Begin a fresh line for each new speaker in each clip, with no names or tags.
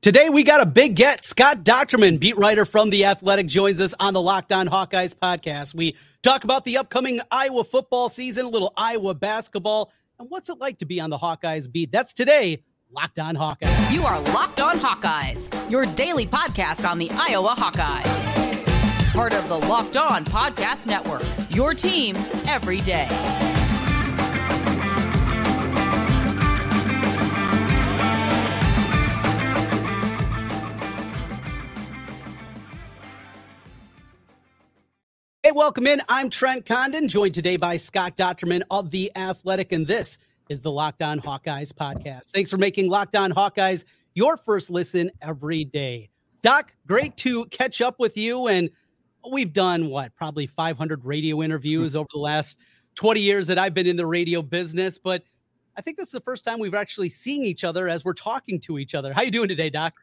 Today we got a big get. Scott Dochterman, beat writer from The Athletic, joins us on the Locked On Hawkeyes podcast. We talk about the upcoming Iowa football season, a little Iowa basketball, and what's it like to be on the Hawkeyes beat. That's today, Locked On Hawkeyes.
You are Locked On Hawkeyes, your daily podcast on the Iowa Hawkeyes. Part of the Locked On Podcast Network, your team every day.
Hey, welcome in. I'm Trent Condon, joined today by Scott Dochterman of The Athletic, and this is the Locked On Hawkeyes podcast. Thanks for making Locked On Hawkeyes your first listen every day. Doc, great to catch up with you. And we've done what, probably 500 radio interviews over the last 20 years that I've been in the radio business. But I think this is the first time we've actually seen each other as we're talking to each other. How you doing today, Doc?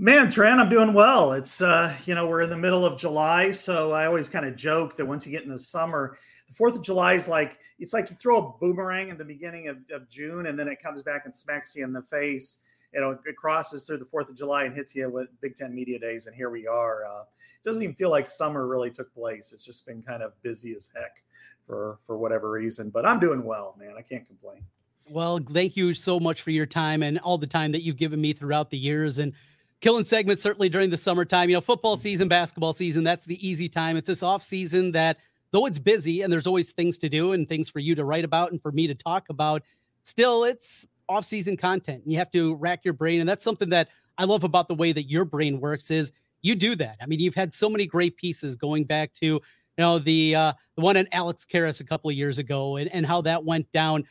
Man, Trent, I'm doing well. It's uh, you know, we're in the middle of July, so I always kind of joke that once you get in the summer, the Fourth of July is like it's like you throw a boomerang in the beginning of, of June, and then it comes back and smacks you in the face. You know, it crosses through the Fourth of July and hits you with Big Ten media days, and here we are. Uh, it doesn't even feel like summer really took place. It's just been kind of busy as heck for for whatever reason. But I'm doing well, man. I can't complain.
Well, thank you so much for your time and all the time that you've given me throughout the years and killing segments certainly during the summertime. You know, football season, basketball season, that's the easy time. It's this off season that though it's busy and there's always things to do and things for you to write about and for me to talk about, still it's off season content. You have to rack your brain. And that's something that I love about the way that your brain works is you do that. I mean, you've had so many great pieces going back to, you know, the uh the one on Alex Karras a couple of years ago and, and how that went down.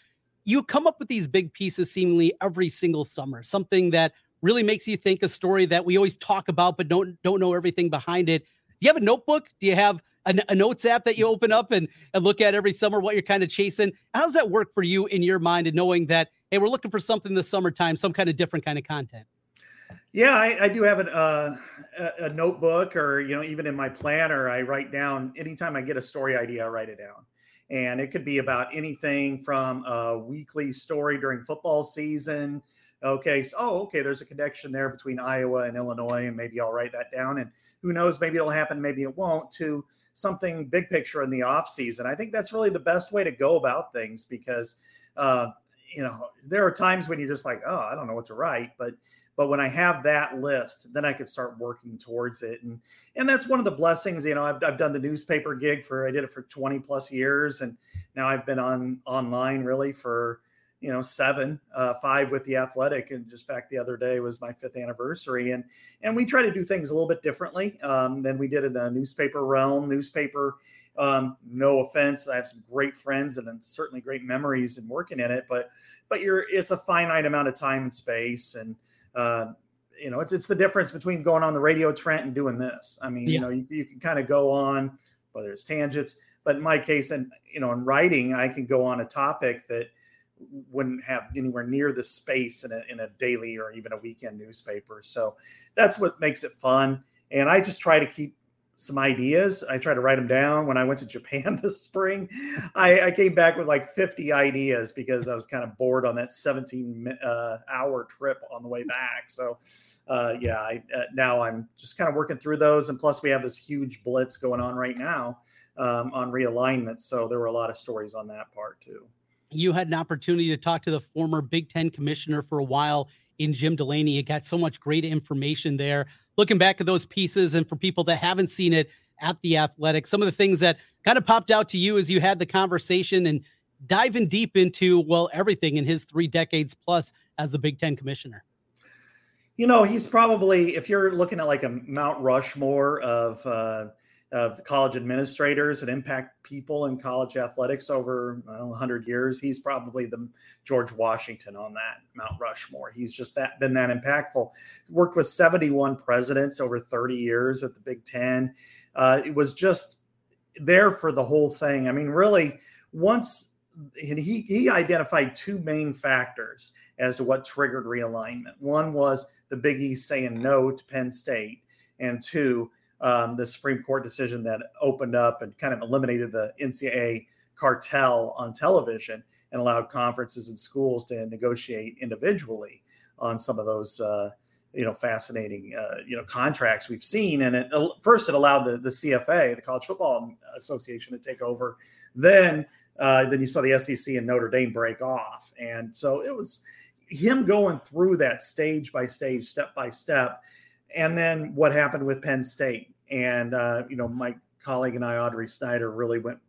You come up with these big pieces seemingly every single summer, something that really makes you think a story that we always talk about but don't don't know everything behind it. Do you have a notebook? Do you have a, a notes app that you open up and, and look at every summer what you're kind of chasing? How does that work for you in your mind and knowing that hey, we're looking for something this summertime, some kind of different kind of content?
Yeah, I, I do have an, uh, a, a notebook, or you know, even in my planner, I write down anytime I get a story idea, I write it down and it could be about anything from a weekly story during football season okay, so oh, okay, there's a connection there between Iowa and Illinois, and maybe I'll write that down. And who knows, maybe it'll happen, maybe it won't, to something big picture in the off season. I think that's really the best way to go about things because uh, you know there are times when you're just like, oh, I don't know what to write, but but when I have that list, then I could start working towards it. And and that's one of the blessings, you know, I've, I've done the newspaper gig for I did it for 20 plus years, and now I've been on online really for you know seven uh, five with the athletic. And just fact the other day was my fifth anniversary. And and we try to do things a little bit differently um, than we did in the newspaper realm newspaper um, no offense i have some great friends and certainly great memories in working in it but but you're it's a finite amount of time and space. And uh, you know it's it's the difference between going on the radio trent and doing this. I mean yeah. you know you, you can kind of go on whether it's tangents but in my case and you know in writing i can go on a topic that wouldn't have anywhere near the space in a, in a daily or even a weekend newspaper. So that's what makes it fun. And I just try to keep some ideas. I try to write them down. When I went to Japan this spring, I, I came back with like 50 ideas because I was kind of bored on that 17 uh, hour trip on the way back. So, uh, yeah, I, uh, now I'm just kind of working through those. And plus, we have this huge blitz going on right now um, on realignment. So, there were a lot of stories on that part too
you had an opportunity to talk to the former Big Ten commissioner for a while in Jim Delaney. You got so much great information there. Looking back at those pieces, and for people that haven't seen it at the Athletic, some of the things that kind of popped out to you as you had the conversation and diving deep into, well, everything in his three decades plus as the Big Ten commissioner.
You know, he's probably, if you're looking at like a Mount Rushmore of, uh, of college administrators and impact people in college athletics over well, 100 years. He's probably the George Washington on that Mount Rushmore. He's just that been that impactful. Worked with 71 presidents over 30 years at the Big Ten. Uh, it was just there for the whole thing. I mean, really, once he he identified two main factors as to what triggered realignment. One was the Big East saying no to Penn State, and two um, the Supreme Court decision that opened up and kind of eliminated the NCAA cartel on television and allowed conferences and schools to negotiate individually on some of those uh, you know fascinating uh, you know contracts we've seen. And it first it allowed the, the cfa the college football association to take over. Then uh, then you saw the sec and notre dame break off. And so it was him going through that stage by stage step by step and then what happened with penn state and uh, you know my colleague and i audrey snyder really went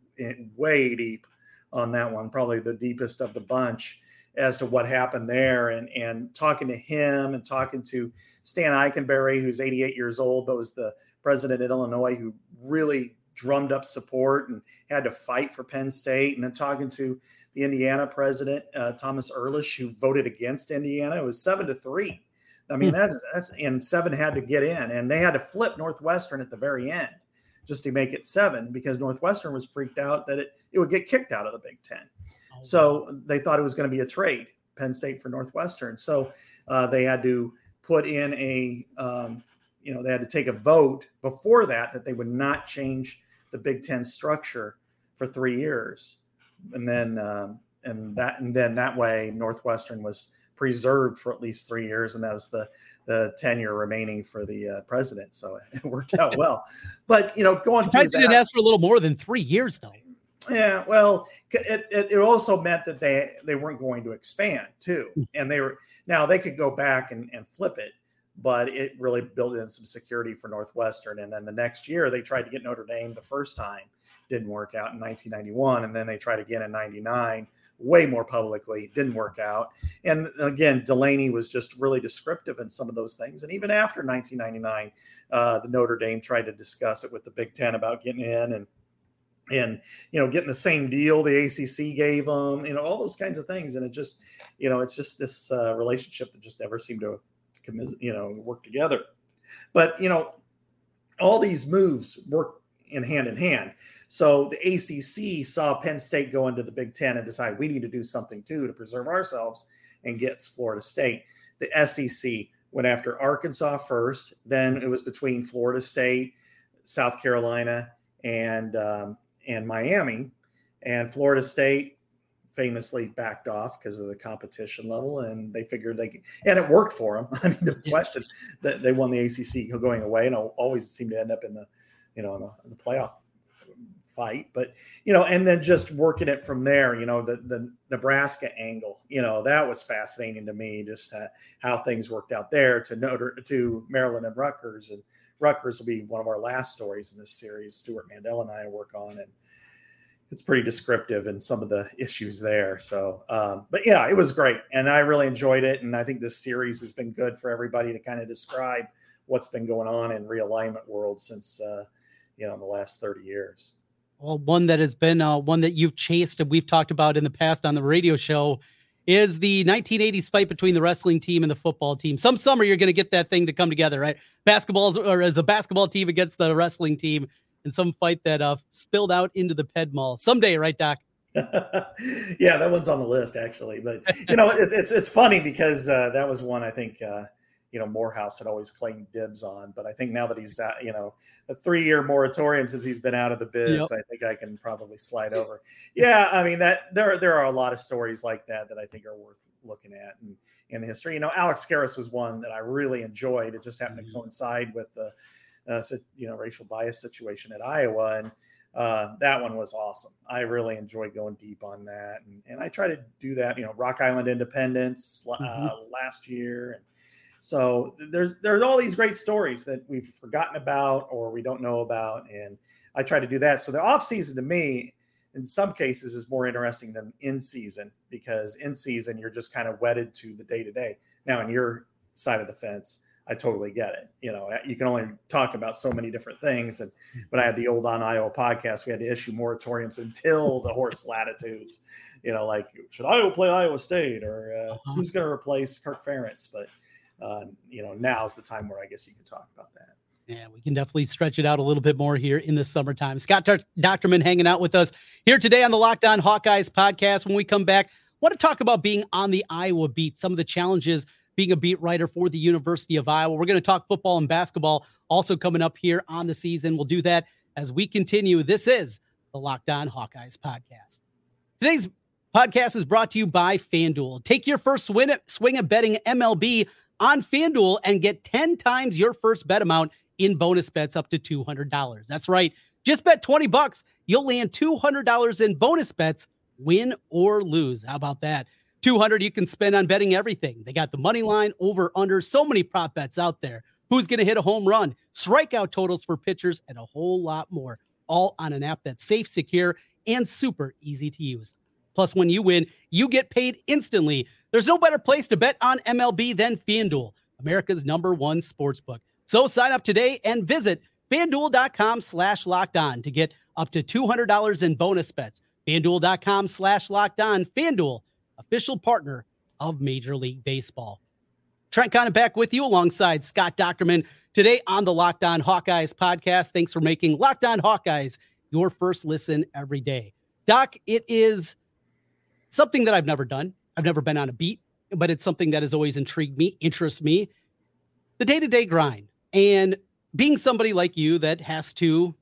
way deep on that one probably the deepest of the bunch as to what happened there and and talking to him and talking to Stan Ikenberry, who's 88 years old, but was the president in Illinois who really drummed up support and had to fight for Penn State. And then talking to the Indiana president, uh, Thomas Ehrlich, who voted against Indiana. It was seven to three. I mean, hmm. that's that's and seven had to get in, and they had to flip Northwestern at the very end just to make it seven because Northwestern was freaked out that it, it would get kicked out of the Big Ten. So they thought it was going to be a trade, Penn State for Northwestern. So uh, they had to put in a, um, you know, they had to take a vote before that that they would not change the Big Ten structure for three years, and then um, and that and then that way Northwestern was preserved for at least three years, and that was the the tenure remaining for the uh, president. So it worked out well. But you know, going
the president that, asked for a little more than three years, though.
Yeah, well, it, it, it, also meant that they they weren't going to expand too, hmm. and they were now they could go back and, and flip it, but it really built in some security for Northwestern. And then the next year they tried to get Notre Dame the first time, didn't work out in 1991, and then they tried again in '99, way more publicly, didn't work out. And again, Delaney was just really descriptive in some of those things. And even after 1999, uh, the Notre Dame tried to discuss it with the Big Ten about getting in and and you know getting the same deal the acc gave them you know all those kinds of things and it just you know it's just this uh, relationship that just never seemed to you know work together but you know all these moves work in hand in hand so the acc saw penn state go into the big ten and decide we need to do something too to preserve ourselves and get florida state the sec went after arkansas first then it was between florida state south carolina and um, and Miami, and Florida State famously backed off because of the competition level, and they figured they could, and it worked for them. I mean, no yeah. question that they won the ACC going away, and always seem to end up in the, you know, in the, the playoff fight. But you know, and then just working it from there. You know, the the Nebraska angle. You know, that was fascinating to me, just uh, how things worked out there to Notre to Maryland and Rutgers and Rutgers will be one of our last stories in this series. Stewart Mandel and I work on, and it's pretty descriptive in some of the issues there. So, um, but yeah, it was great, and I really enjoyed it. And I think this series has been good for everybody to kind of describe what's been going on in realignment world since uh, you know in the last thirty years.
Well, one that has been uh, one that you've chased and we've talked about in the past on the radio show is the 1980s fight between the wrestling team and the football team. Some summer you're going to get that thing to come together, right? Basketballs or as a basketball team against the wrestling team in some fight that uh, spilled out into the Ped Mall someday, right, Doc?
yeah, that one's on the list actually, but you know it, it's it's funny because uh, that was one I think uh, you know Morehouse had always claimed dibs on. But I think now that he's out, you know, a three year moratorium since he's been out of the biz, yep. I think I can probably slide over. Yeah, I mean that there there are a lot of stories like that that I think are worth looking at in, in history. You know, Alex Karras was one that I really enjoyed. It just happened mm-hmm. to coincide with the uh, you know racial bias situation at Iowa and. Uh, that one was awesome. I really enjoyed going deep on that, and, and I try to do that. You know, Rock Island Independents uh, mm-hmm. last year, and so there's there's all these great stories that we've forgotten about or we don't know about, and I try to do that. So the off season to me, in some cases, is more interesting than in season because in season you're just kind of wedded to the day to day. Now, in your side of the fence, I totally get it. You know, you can only talk about so many different things. And when I had the old on Iowa podcast, we had to issue moratoriums until the horse latitudes. You know, like should Iowa play Iowa State or uh, uh-huh. who's going to replace Kirk Ferentz? But uh, you know, now's the time where I guess you can talk about that.
Yeah, we can definitely stretch it out a little bit more here in the summertime. Scott Dochterman hanging out with us here today on the Locked On Hawkeyes podcast. When we come back, want to talk about being on the Iowa beat, some of the challenges being a beat writer for the University of Iowa. We're going to talk football and basketball also coming up here on the season. We'll do that as we continue. This is the Locked On Hawkeyes podcast. Today's podcast is brought to you by FanDuel. Take your first swing at betting MLB on FanDuel and get 10 times your first bet amount in bonus bets up to $200. That's right. Just bet 20 bucks. You'll land $200 in bonus bets, win or lose. How about that? 200 you can spend on betting everything. They got the money line over under so many prop bets out there. Who's going to hit a home run? Strikeout totals for pitchers and a whole lot more. All on an app that's safe, secure, and super easy to use. Plus, when you win, you get paid instantly. There's no better place to bet on MLB than FanDuel, America's number one sports book. So sign up today and visit fanduel.com slash locked on to get up to $200 in bonus bets. Fanduel.com slash locked on. Fanduel, official partner of Major League Baseball. Trent Condon back with you alongside Scott Dochterman today on the Locked On Hawkeyes podcast. Thanks for making Locked On Hawkeyes your first listen every day. Doc, it is something that I've never done. I've never been on a beat, but it's something that has always intrigued me, interests me. The day to day grind and being somebody like you that has to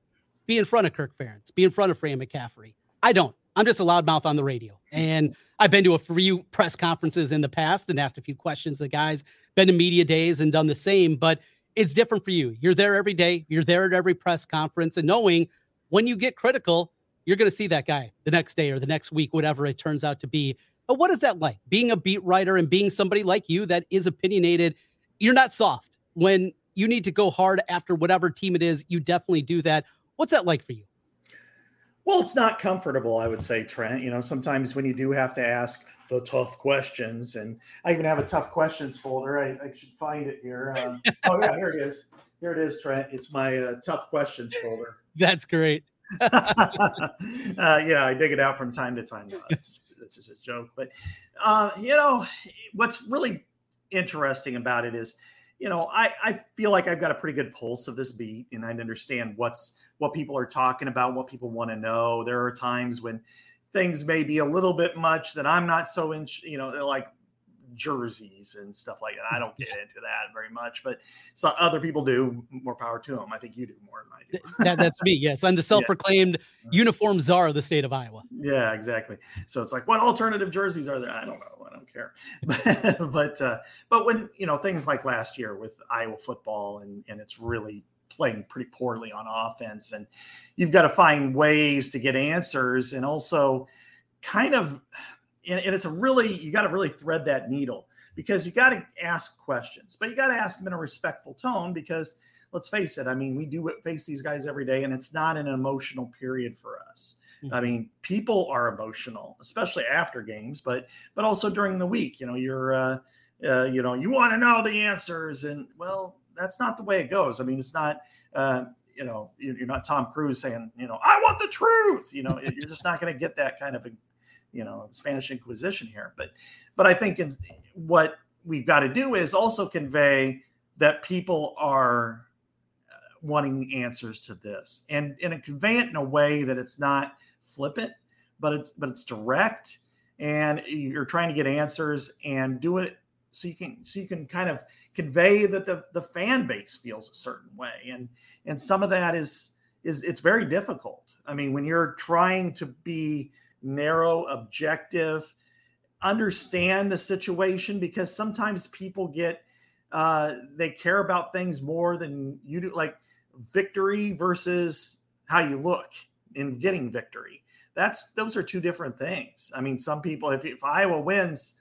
be in front of Kirk Ferentz, be in front of Fran McCaffery. I don't. I'm just a loudmouth on the radio. And I've been to a few press conferences in the past and asked a few questions to guys, been to media days and done the same, but it's different for you. You're there every day, you're there at every press conference, and knowing when you get critical, you're going to see that guy the next day or the next week, whatever it turns out to be. But what is that like? Being a beat writer and being somebody like you that is opinionated, you're not soft. When you need to go hard after whatever team it is, you definitely do that. What's that like for you?
Well, it's not comfortable, I would say, Trent. You know, sometimes when you do have to ask the tough questions, and I even have a tough questions folder. I, I should find it here. Uh, oh, yeah, here it is. Here it is, Trent. It's my uh, tough questions folder.
That's great.
uh, yeah, I dig it out from time to time. No, it's, just, it's just a joke. But, uh, you know, what's really interesting about it is you know, I, I feel like I've got a pretty good pulse of this beat and I understand what's what people are talking about, what people want to know. There are times when things may be a little bit much that I'm not so in, you know, like jerseys and stuff like that. I don't get into that very much, but so other people do. More power to them. I think you do more than I
do. that, that's me. Yes, I'm the self-proclaimed yeah. uniform czar of the state of Iowa.
Yeah, exactly. So it's like, what alternative jerseys are there? I don't know. I don't care. but but, uh, but when you know things like last year with Iowa football and and it's really playing pretty poorly on offense and you've got to find ways to get answers and also kind of and, and it's a really you got to really thread that needle because you got to ask questions but you got to ask them in a respectful tone because let's face it i mean we do face these guys every day and it's not an emotional period for us mm-hmm. i mean people are emotional especially after games but but also during the week you know you're uh, uh you know you want to know the answers and well that's not the way it goes i mean it's not uh you know you're not tom cruise saying you know i want the truth you know you're just not going to get that kind of a you know the Spanish Inquisition here. But but I think in, what we've got to do is also convey that people are uh, wanting answers to this. And and convey it in a way that it's not flippant but it's but it's direct. And you're trying to get answers and do it so you can so you can kind of convey that the the fan base feels a certain way. And and some of that is is it's very difficult. I mean when you're trying to be narrow, objective, understand the situation because sometimes people get uh, they care about things more than you do, like victory versus how you look in getting victory. That's those are two different things. I mean, some people, if, if Iowa wins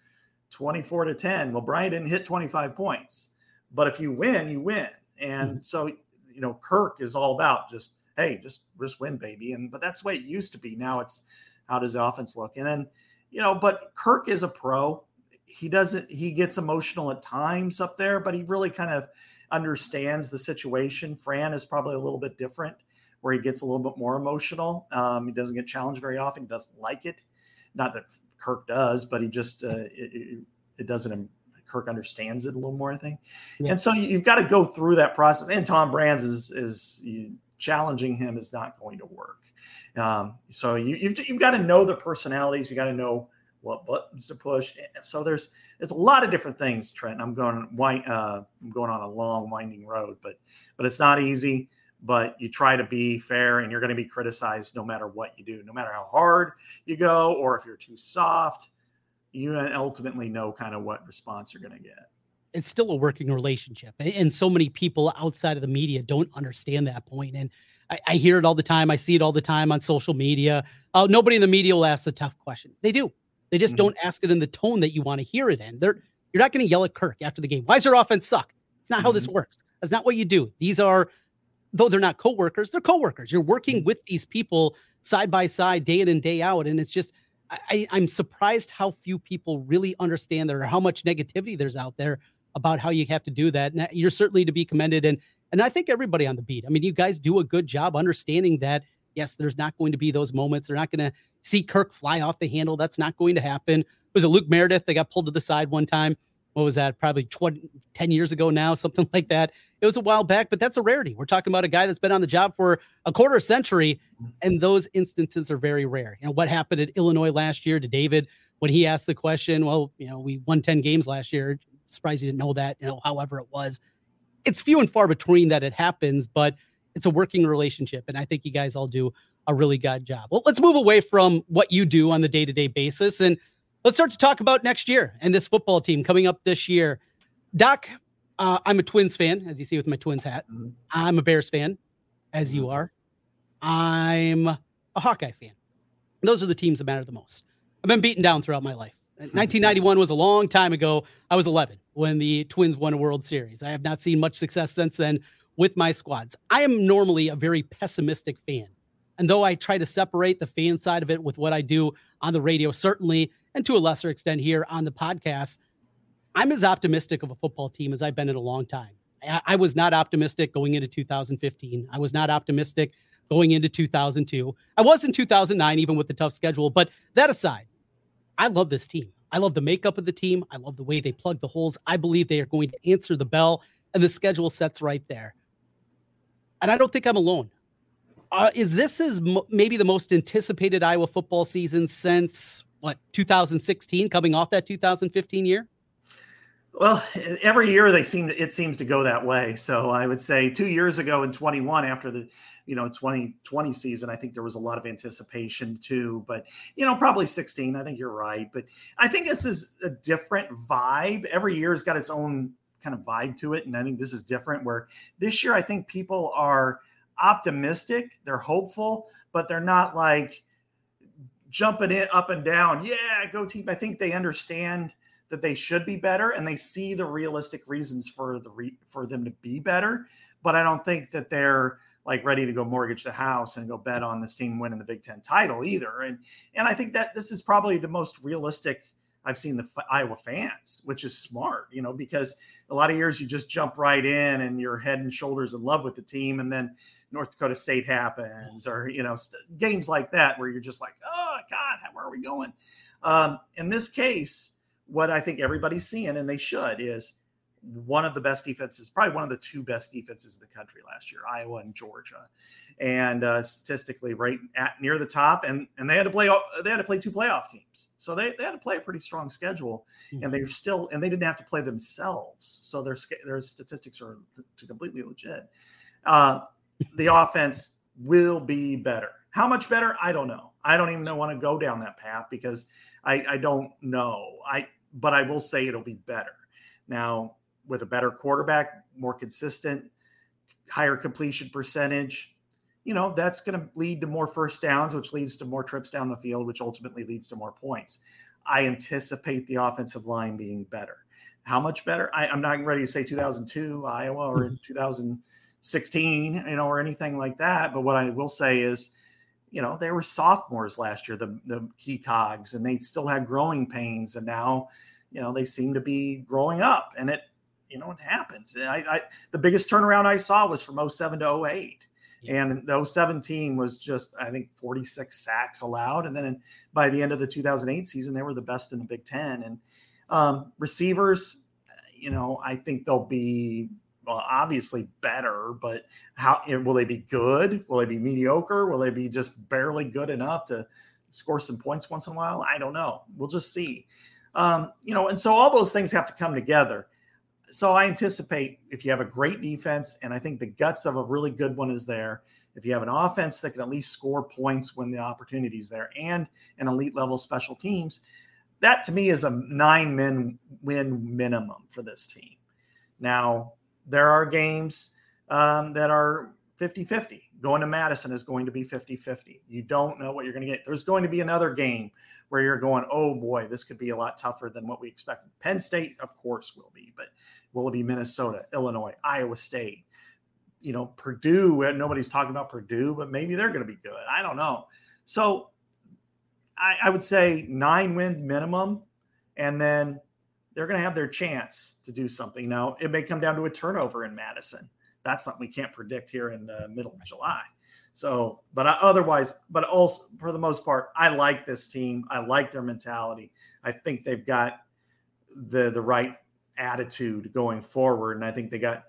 24 to 10, well, Brian didn't hit 25 points, but if you win, you win. And mm-hmm. so, you know, Kirk is all about just, hey, just just win, baby. And but that's the way it used to be. Now it's how does the offense look? And then, you know, but Kirk is a pro. He doesn't, he gets emotional at times up there, but he really kind of understands the situation. Fran is probably a little bit different where he gets a little bit more emotional. Um, he doesn't get challenged very often. He doesn't like it. Not that Kirk does, but he just, uh, it, it doesn't Kirk understands it a little more, I think. Yeah. And so you've got to go through that process. And Tom Brands is is challenging him is not going to work. Um, so you, you've, you've got to know the personalities. You got to know what buttons to push. So there's it's a lot of different things, Trent. I'm going uh, I'm going on a long winding road, but but it's not easy. But you try to be fair, and you're going to be criticized no matter what you do, no matter how hard you go, or if you're too soft. You ultimately know kind of what response you're going to get.
it's still a working relationship. And so many people outside of the media don't understand that point. And I, I hear it all the time. I see it all the time on social media. Uh, nobody in the media will ask the tough question. They do. They just mm-hmm. don't ask it in the tone that you want to hear it in. They're you're not going to yell at Kirk after the game. Why does your offense suck? It's not mm-hmm. how this mm-hmm. works. That's not what you do. These are, though they're not coworkers, they're coworkers. You're working mm-hmm. with these people side by side, day in and day out, and it's just I, I'm surprised how few people really understand that or how much negativity there's out there about how you have to do that. And you're certainly to be commended. And and I think everybody on the beat. I mean, you guys do a good job understanding that. Yes, there's not going to be those moments. They're not going to see Kirk fly off the handle. That's not going to happen. Was it Luke Meredith? They got pulled to the side one time. What was that? Probably 20, 10 years ago now, something like that. It was a while back, but that's a rarity. We're talking about a guy that's been on the job for a quarter century, and those instances are very rare. You know, what happened at Illinois last year to David when he asked the question, well, you know, we won 10 games last year. Surprised you didn't know that, you know, however it was it's few and far between that it happens, but it's a working relationship. And I think you guys all do a really good job. Well, let's move away from what you do on the day to day basis and let's start to talk about next year and this football team coming up this year. Doc, uh, I'm a Twins fan, as you see with my Twins hat. Mm-hmm. I'm a Bears fan, as you mm-hmm. are. I'm a Hawkeye fan. Those are the teams that matter the most. I've been beaten down throughout my life. 1991 was a long time ago. I was 11 when the Twins won a World Series. I have not seen much success since then with my squads. I am normally a very pessimistic fan. And though I try to separate the fan side of it with what I do on the radio, certainly, and to a lesser extent here on the podcast, I'm as optimistic of a football team as I've been in a long time. I, was not optimistic going into 2015. I was not optimistic going into 2002. I was in 2009, even with the tough schedule. But that aside, I love this team. I love the makeup of the team. I love the way they plug the holes. I believe they are going to answer the bell, and the schedule sets right there. And I don't think I'm alone. Uh, is this is m- maybe the most anticipated Iowa football season since what 2016, coming off that 2015 year?
Well, every year they seem it seems to go that way. So I would say two years ago in 21, after the you know 2020 season, I think there was a lot of anticipation too. But you know, probably 16. I think you're right. But I think this is a different vibe. Every year has got its own kind of vibe to it, and I think this is different. Where this year, I think people are optimistic, they're hopeful, but they're not like jumping it up and down. Yeah, go team. I think they understand that they should be better and they see the realistic reasons for the re- for them to be better but i don't think that they're like ready to go mortgage the house and go bet on this team winning the big 10 title either and and i think that this is probably the most realistic I've seen the Iowa fans, which is smart, you know, because a lot of years you just jump right in and you're head and shoulders in love with the team, and then North Dakota State happens, or you know, st- games like that where you're just like, oh God, where are we going? Um, in this case, what I think everybody's seeing, and they should, is one of the best defenses, probably one of the two best defenses in the country last year, Iowa and Georgia, and uh, statistically right at near the top. And and they had to play they had to play two playoff teams, so they, they had to play a pretty strong schedule, mm-hmm. and they're still and they didn't have to play themselves, so their their statistics are completely legit. Uh, the offense will be better. How much better? I don't know. I don't even want to go down that path because I, I don't know. I but I will say it'll be better. Now, with a better quarterback, more consistent, higher completion percentage, you know, that's going to lead to more first downs, which leads to more trips down the field, which ultimately leads to more points. I anticipate the offensive line being better. How much better? I, am not ready to say 2002 Iowa or mm-hmm. 2016, you know, or anything like that. But what I will say is, you know, they were sophomores last year, the the key cogs, and they still had growing pains, and now, you know, they seem to be growing up, and it, you know, it happens. I, I the biggest turnaround I saw was from 07 to 08. Yeah. And the 17 was just, I think, 46 sacks allowed. And then in, by the end of the 2008 season, they were the best in the Big Ten. And um, receivers, you know, I think they'll be obviously better, but how will they be good? Will they be mediocre? Will they be just barely good enough to score some points once in a while? I don't know. We'll just see. Um, you know, and so all those things have to come together. So I anticipate if you have a great defense, and I think the guts of a really good one is there. If you have an offense that can at least score points when the opportunity is there, and an elite level special teams, that to me is a nine min win minimum for this team Now, there are games um, that are 50 50. Going to Madison is going to be 50 50. You don't know what you're going to get. There's going to be another game where you're going, oh boy, this could be a lot tougher than what we expected. Penn State, of course, will be, but will it be Minnesota, Illinois, Iowa State? You know, Purdue, nobody's talking about Purdue, but maybe they're going to be good. I don't know. So I, I would say nine wins minimum, and then they're going to have their chance to do something. Now, it may come down to a turnover in Madison. That's something we can't predict here in the middle of July. So, but I, otherwise, but also for the most part, I like this team. I like their mentality. I think they've got the the right attitude going forward, and I think they got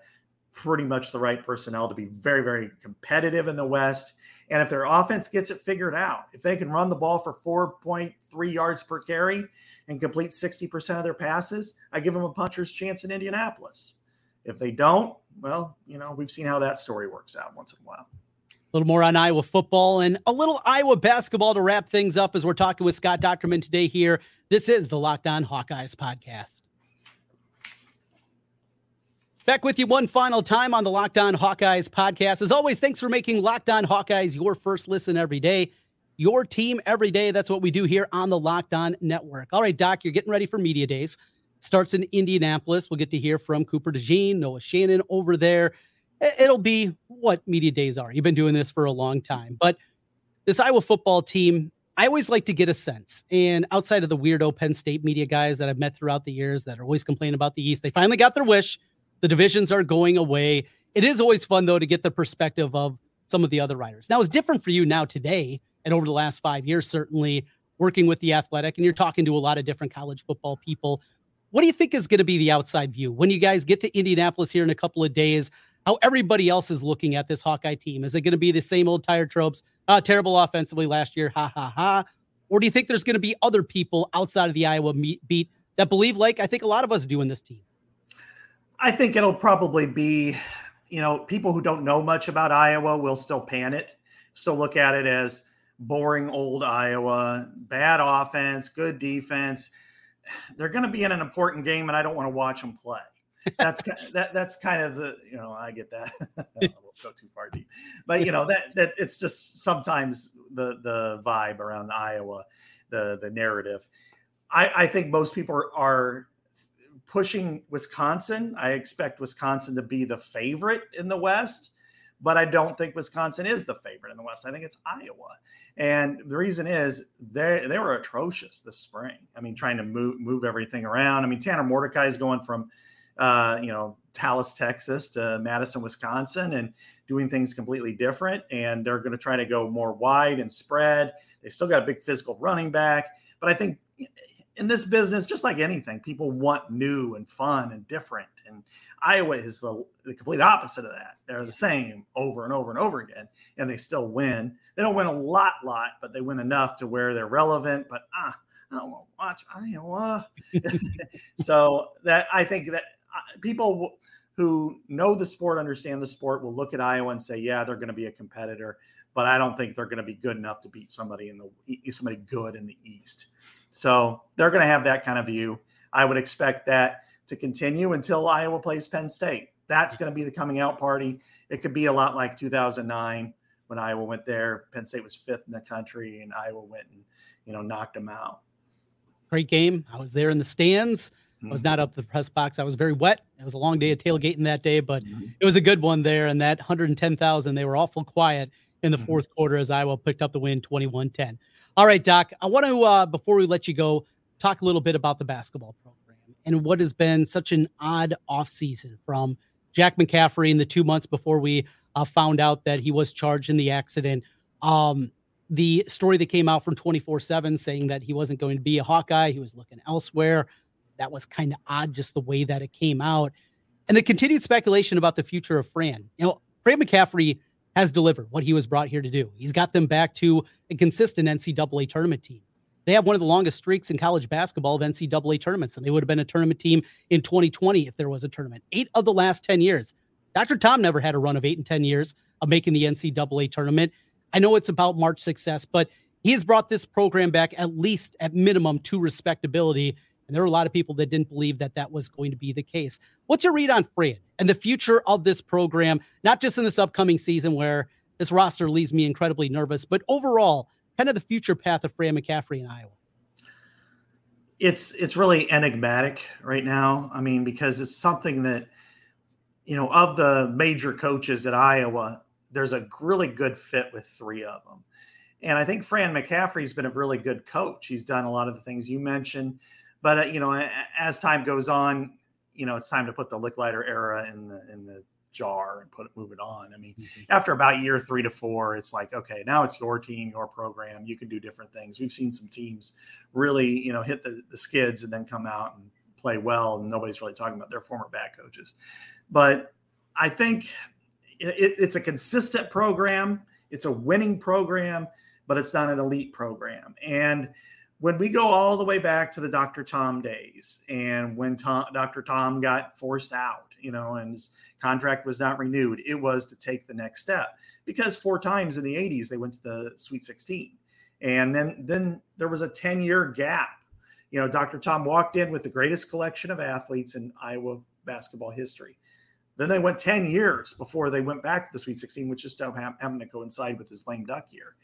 pretty much the right personnel to be very, very competitive in the West. And if their offense gets it figured out, if they can run the ball for 4.3 yards per carry and complete 60% of their passes, I give them a puncher's chance in Indianapolis. If they don't, well, you know, we've seen how that story works out once in a while.
A little more on Iowa football and a little Iowa basketball to wrap things up as we're talking with Scott Dochterman today here. This is the Locked On Hawkeyes podcast. Back with you one final time on the Locked On Hawkeyes podcast. As always, thanks for making Locked On Hawkeyes your first listen every day. Your team every day. That's what we do here on the Locked On Network. All right, Doc, you're getting ready for Media Days. Starts in Indianapolis. We'll get to hear from Cooper DeJean, Noah Shannon over there. It'll be what Media Days are. You've been doing this for a long time. But this Iowa football team, I always like to get a sense. And outside of the weirdo Penn State media guys that I've met throughout the years that are always complaining about the East, they finally got their wish the divisions are going away. It is always fun, though, to get the perspective of some of the other writers. Now, it's different for you now today and over the last five years, certainly working with the athletic, and you're talking to a lot of different college football people. What do you think is going to be the outside view when you guys get to Indianapolis here in a couple of days? How everybody else is looking at this Hawkeye team? Is it going to be the same old tired tropes? Uh, terrible offensively last year, ha ha ha. Or do you think there's going to be other people outside of the Iowa beat that believe, like I think a lot of us do in this team?
I think it'll probably be, you know, people who don't know much about Iowa will still pan it, still look at it as boring old Iowa, bad offense, good defense. They're going to be in an important game, and I don't want to watch them play. That's that. That's kind of the you know I get that. I won't go too far deep, but you know that that it's just sometimes the the vibe around Iowa, the the narrative. I, I think most people are, are pushing Wisconsin. I expect Wisconsin to be the favorite in the West, but I don't think Wisconsin is the favorite in the West. I think it's Iowa. And the reason is they they were atrocious this spring. I mean, trying to move move everything around. I mean, Tanner Mordecai is going from uh, you know, Dallas, Texas to Madison, Wisconsin, and doing things completely different. And they're going to try to go more wide and spread. They still got a big physical running back, but I think in this business, just like anything, people want new and fun and different. And Iowa is the, the complete opposite of that. They're the same over and over and over again, and they still win. They don't win a lot, lot, but they win enough to where they're relevant. But ah, I don't want to watch Iowa. so that I think that uh, people who know the sport, understand the sport, will look at Iowa and say, yeah, they're going to be a competitor. But I don't think they're going to be good enough to beat somebody in the somebody good in the East. So they're going to have that kind of view. I would expect that to continue until Iowa plays Penn State. That's going to be the coming out party. It could be a lot like 2009 when Iowa went there. Penn State was fifth in the country, and Iowa went and you know knocked them out.
Great game. I was there in the stands. I was not mm-hmm. up the press box. I was very wet. It was a long day of tailgating that day, but mm-hmm. it was a good one there. And that 110,000, they were awful quiet in the mm-hmm. fourth quarter as Iowa picked up the win 21 10. All right, Doc, I want to, uh, before we let you go, talk a little bit about the basketball program and what has been such an odd offseason from Jack McCaffery in the two months before we uh, found out that he was charged in the accident. Um, the story that came out from 24 7 saying that he wasn't going to be a Hawkeye, he was looking elsewhere. That was kind of odd, just the way that it came out. And the continued speculation about the future of Fran. You know, Fran McCaffery has delivered what he was brought here to do. He's got them back to a consistent NCAA tournament team. They have one of the longest streaks in college basketball of NCAA tournaments, and they would have been a tournament team in 2020 if there was a tournament. Eight of the last 10 years. Dr. Tom never had a run of eight and 10 years of making the NCAA tournament. I know it's about March success, but he has brought this program back at least at minimum to respectability. And there were a lot of people that didn't believe that that was going to be the case. What's your read on Fran and the future of this program, not just in this upcoming season where this roster leaves me incredibly nervous, but overall, kind of the future path of Fran McCaffery in Iowa?
It's it's really enigmatic right now. I mean, because it's something that you know of the major coaches at Iowa, there's a really good fit with three of them. And I think Fran McCaffery's been a really good coach. He's done a lot of the things you mentioned. But uh, you know, as time goes on, you know, it's time to put the Lickliter era in the in the jar and put it move it on. I mean, mm-hmm. after about year three to four, it's like, okay, now it's your team, your program. You can do different things. We've seen some teams really, you know, hit the, the skids and then come out and play well, and nobody's really talking about their former bad coaches. But I think it, it's a consistent program. It's a winning program, but it's not an elite program. And when we go all the way back to the Dr. Tom days and when Tom, Dr. Tom got forced out, you know, and his contract was not renewed, it was to take the next step because four times in the 80s they went to the Sweet 16. And then then there was a 10-year gap. You know, Dr. Tom walked in with the greatest collection of athletes in Iowa basketball history. Then they went 10 years before they went back to the Sweet 16, which just happened to coincide with his lame duck year.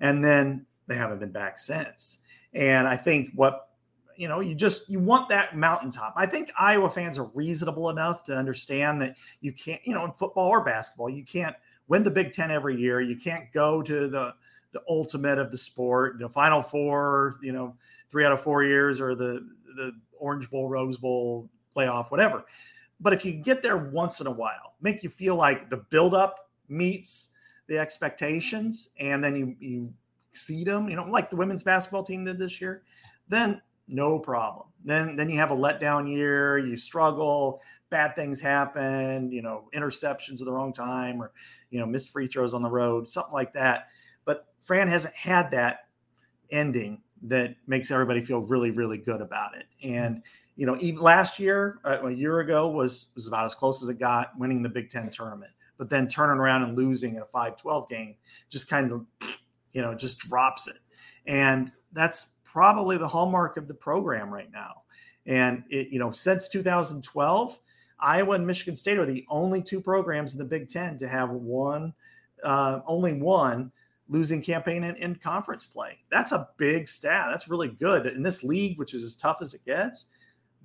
And then they haven't been back since. And I think what you know, you just you want that mountaintop. I think Iowa fans are reasonable enough to understand that you can't, you know, in football or basketball, you can't win the Big Ten every year. You can't go to the the ultimate of the sport, the Final Four, you know, three out of four years, or the the Orange Bowl, Rose Bowl playoff, whatever. But if you get there once in a while, make you feel like the buildup meets the expectations, and then you you exceed them, you know, like the women's basketball team did this year, then no problem. Then then you have a letdown year, you struggle, bad things happen, you know, interceptions at the wrong time or you know, missed free throws on the road, something like that. But Fran hasn't had that ending that makes everybody feel really really good about it. And you know, even last year, uh, a year ago was was about as close as it got winning the Big 10 tournament. But then turning around and losing in a 5-12 game just kind of you know, just drops it. And that's probably the hallmark of the program right now. And it, you know, since 2012, Iowa and Michigan State are the only two programs in the Big Ten to have one, uh, only one losing campaign in, in conference play. That's a big stat. That's really good in this league, which is as tough as it gets.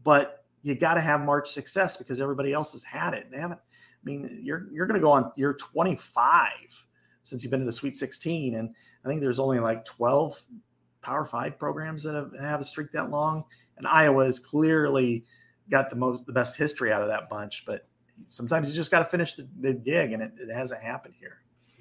But you got to have March success because everybody else has had it. They haven't. I mean, you're you're going to go on year 25 since you've been to the Sweet 16, and I think there's only like 12 Power Five programs that have, have a streak that long, and Iowa has clearly got the most the best history out of that bunch. But sometimes you just got to finish the, the gig, and it, it hasn't happened here.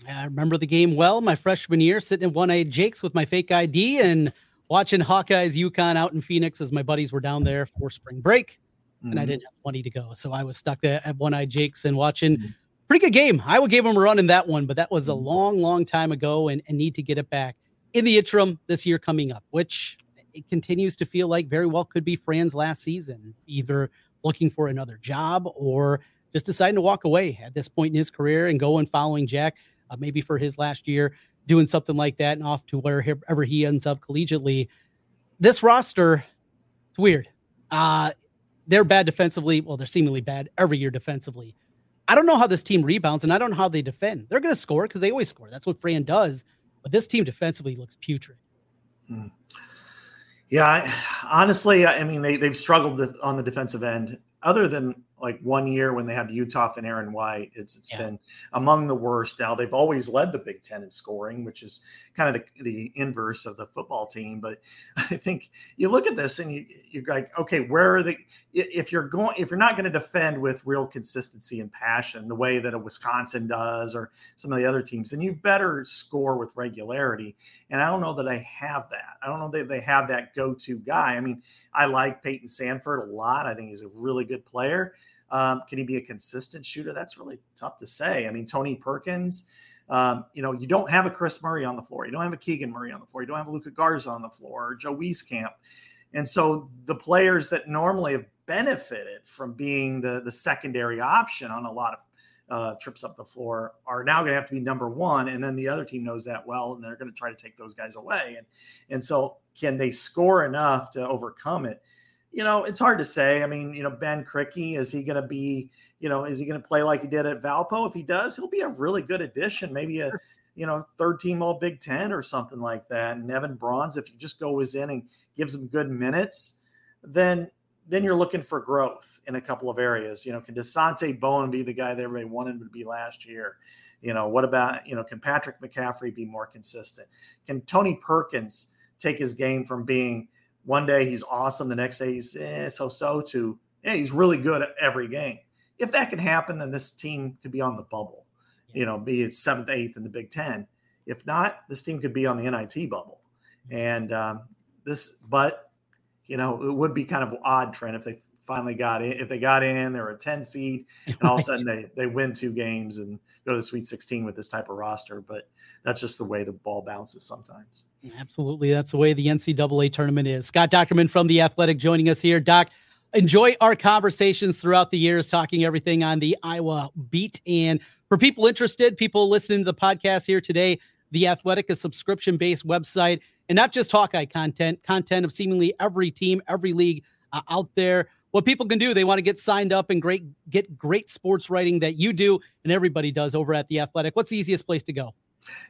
I remember the game well. My freshman year, sitting in one-eyed Jake's with my fake ID and watching Hawkeyes UConn out in Phoenix as my buddies were down there for spring break, mm-hmm. and I mm-hmm. didn't have money to go, so I was stuck there at one-eyed Jake's and watching. Mm-hmm. Pretty good game. Iowa gave them a run in that one, but that was a mm-hmm. long, long time ago, and, and need to get it back in the interim this year coming up, which it continues to feel like very well could be Fran's last season, either looking for another job or just deciding to walk away at this point in his career and go and following Jack, uh, maybe for his last year, doing something like that and off to wherever he ends up collegiately. This roster, it's weird. Uh, they're bad defensively. Well, they're seemingly bad every year defensively. I don't know how this team rebounds and I don't know how they defend. They're going to score because they always score. That's what Fran does. But this team defensively looks putrid.
Hmm. Yeah, I, honestly, I mean they they've struggled on the defensive end. Other than like one year when they had Uthoff and Aaron White. It's it's yeah. been among the worst. Now they've always led the Big Ten in scoring, which is kind of the, the inverse of the football team. But I think you look at this and you you're like, okay, where are the if you're going if you're not going to defend with real consistency and passion the way that a Wisconsin does or some of the other teams, then you better score with regularity. And I don't know that I have that. I don't know that they have that go-to guy. I mean, I like Payton Sandfort a lot. I think he's a really good player. Um, can he be a consistent shooter? That's really tough to say. I mean, Tony Perkins, um, you know, you don't have a Kris Murray on the floor. You don't have a Keegan Murray on the floor. You don't have a Luka Garza on the floor or Joe Wieskamp. And so the players that normally have benefited from being the, the secondary option on a lot of uh, trips up the floor are now going to have to be number one. And then the other team knows that well, and they're going to try to take those guys away. And, and so can they score enough to overcome it? You know, it's hard to say. I mean, you know, Ben Krikke, is he going to be, you know, is he going to play like he did at Valpo? If he does, he'll be a really good addition, maybe a, you know, third team all Big Ten or something like that. And Even Brauns, if you just go his in and gives him good minutes, then then you're looking for growth in a couple of areas. You know, can Dasonte Bowen be the guy that everybody wanted him to be last year? You know, what about, you know, can Patrick McCaffery be more consistent? Can Tony Perkins take his game from being one day he's awesome, the next day he's eh, so so to yeah, he's really good at every game. If that can happen, then this team could be on the bubble, you know, be seventh, eighth in the Big Ten. If not, this team could be on the NIT bubble. And um, this, but you know, it would be kind of odd, Trent, if they finally got in. If they got in, they're a 10 seed, and all right. of a sudden they, they win two games and go to the Sweet 16 with this type of roster. But that's just the way the ball bounces sometimes.
Absolutely. That's the way the NCAA tournament is. Scott Dochterman from The Athletic joining us here. Doc, enjoy our conversations throughout the years, talking everything on the Iowa beat. And for people interested, people listening to the podcast here today, The Athletic, a subscription based website, and not just Hawkeye content, content of seemingly every team, every league uh, out there what people can do. They want to get signed up and great get great sports writing that you do and everybody does over at the Athletic. What's the easiest place to go?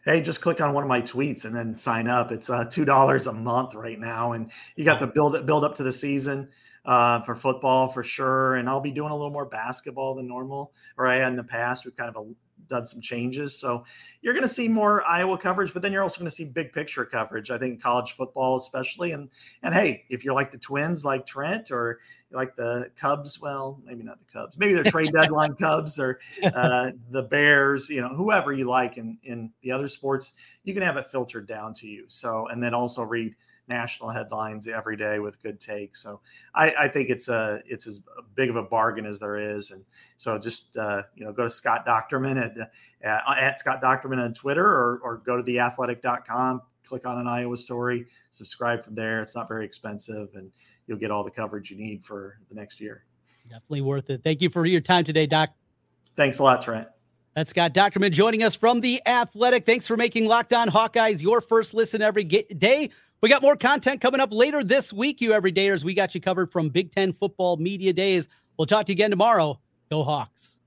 Hey, just click on one of my tweets and then sign up. It's uh, two dollars a month right now, and you got the build build up to the season uh, for football for sure. And I'll be doing a little more basketball than normal, or I had in the past. We've kind of done some changes. So you're going to see more Iowa coverage, but then you're also going to see big picture coverage. I think college football, especially. And and hey, if you're like the Twins, like Trent, or like the Cubs, well, maybe not the Cubs, maybe they're trade deadline Cubs or uh, the Bears, you know, whoever you like in in the other sports, you can have it filtered down to you. So and then also read national headlines every day with good takes. So I, I, think it's a it's as big of a bargain as there is. And so just uh, you know go to Scott Dochterman at at, at Scott Dochterman on Twitter or or go to theathletic.com, click on an Iowa story, subscribe from there. It's not very expensive, and you'll get all the coverage you need for the next year.
Definitely worth it. Thank you for your time today, Doc.
Thanks a lot, Trent.
That's Scott Dochterman joining us from The Athletic. Thanks for making Locked On Hawkeyes your first listen every day. We got more content coming up later this week, you everydayers. We got you covered from Big Ten football media days. We'll talk to you again tomorrow. Go Hawks.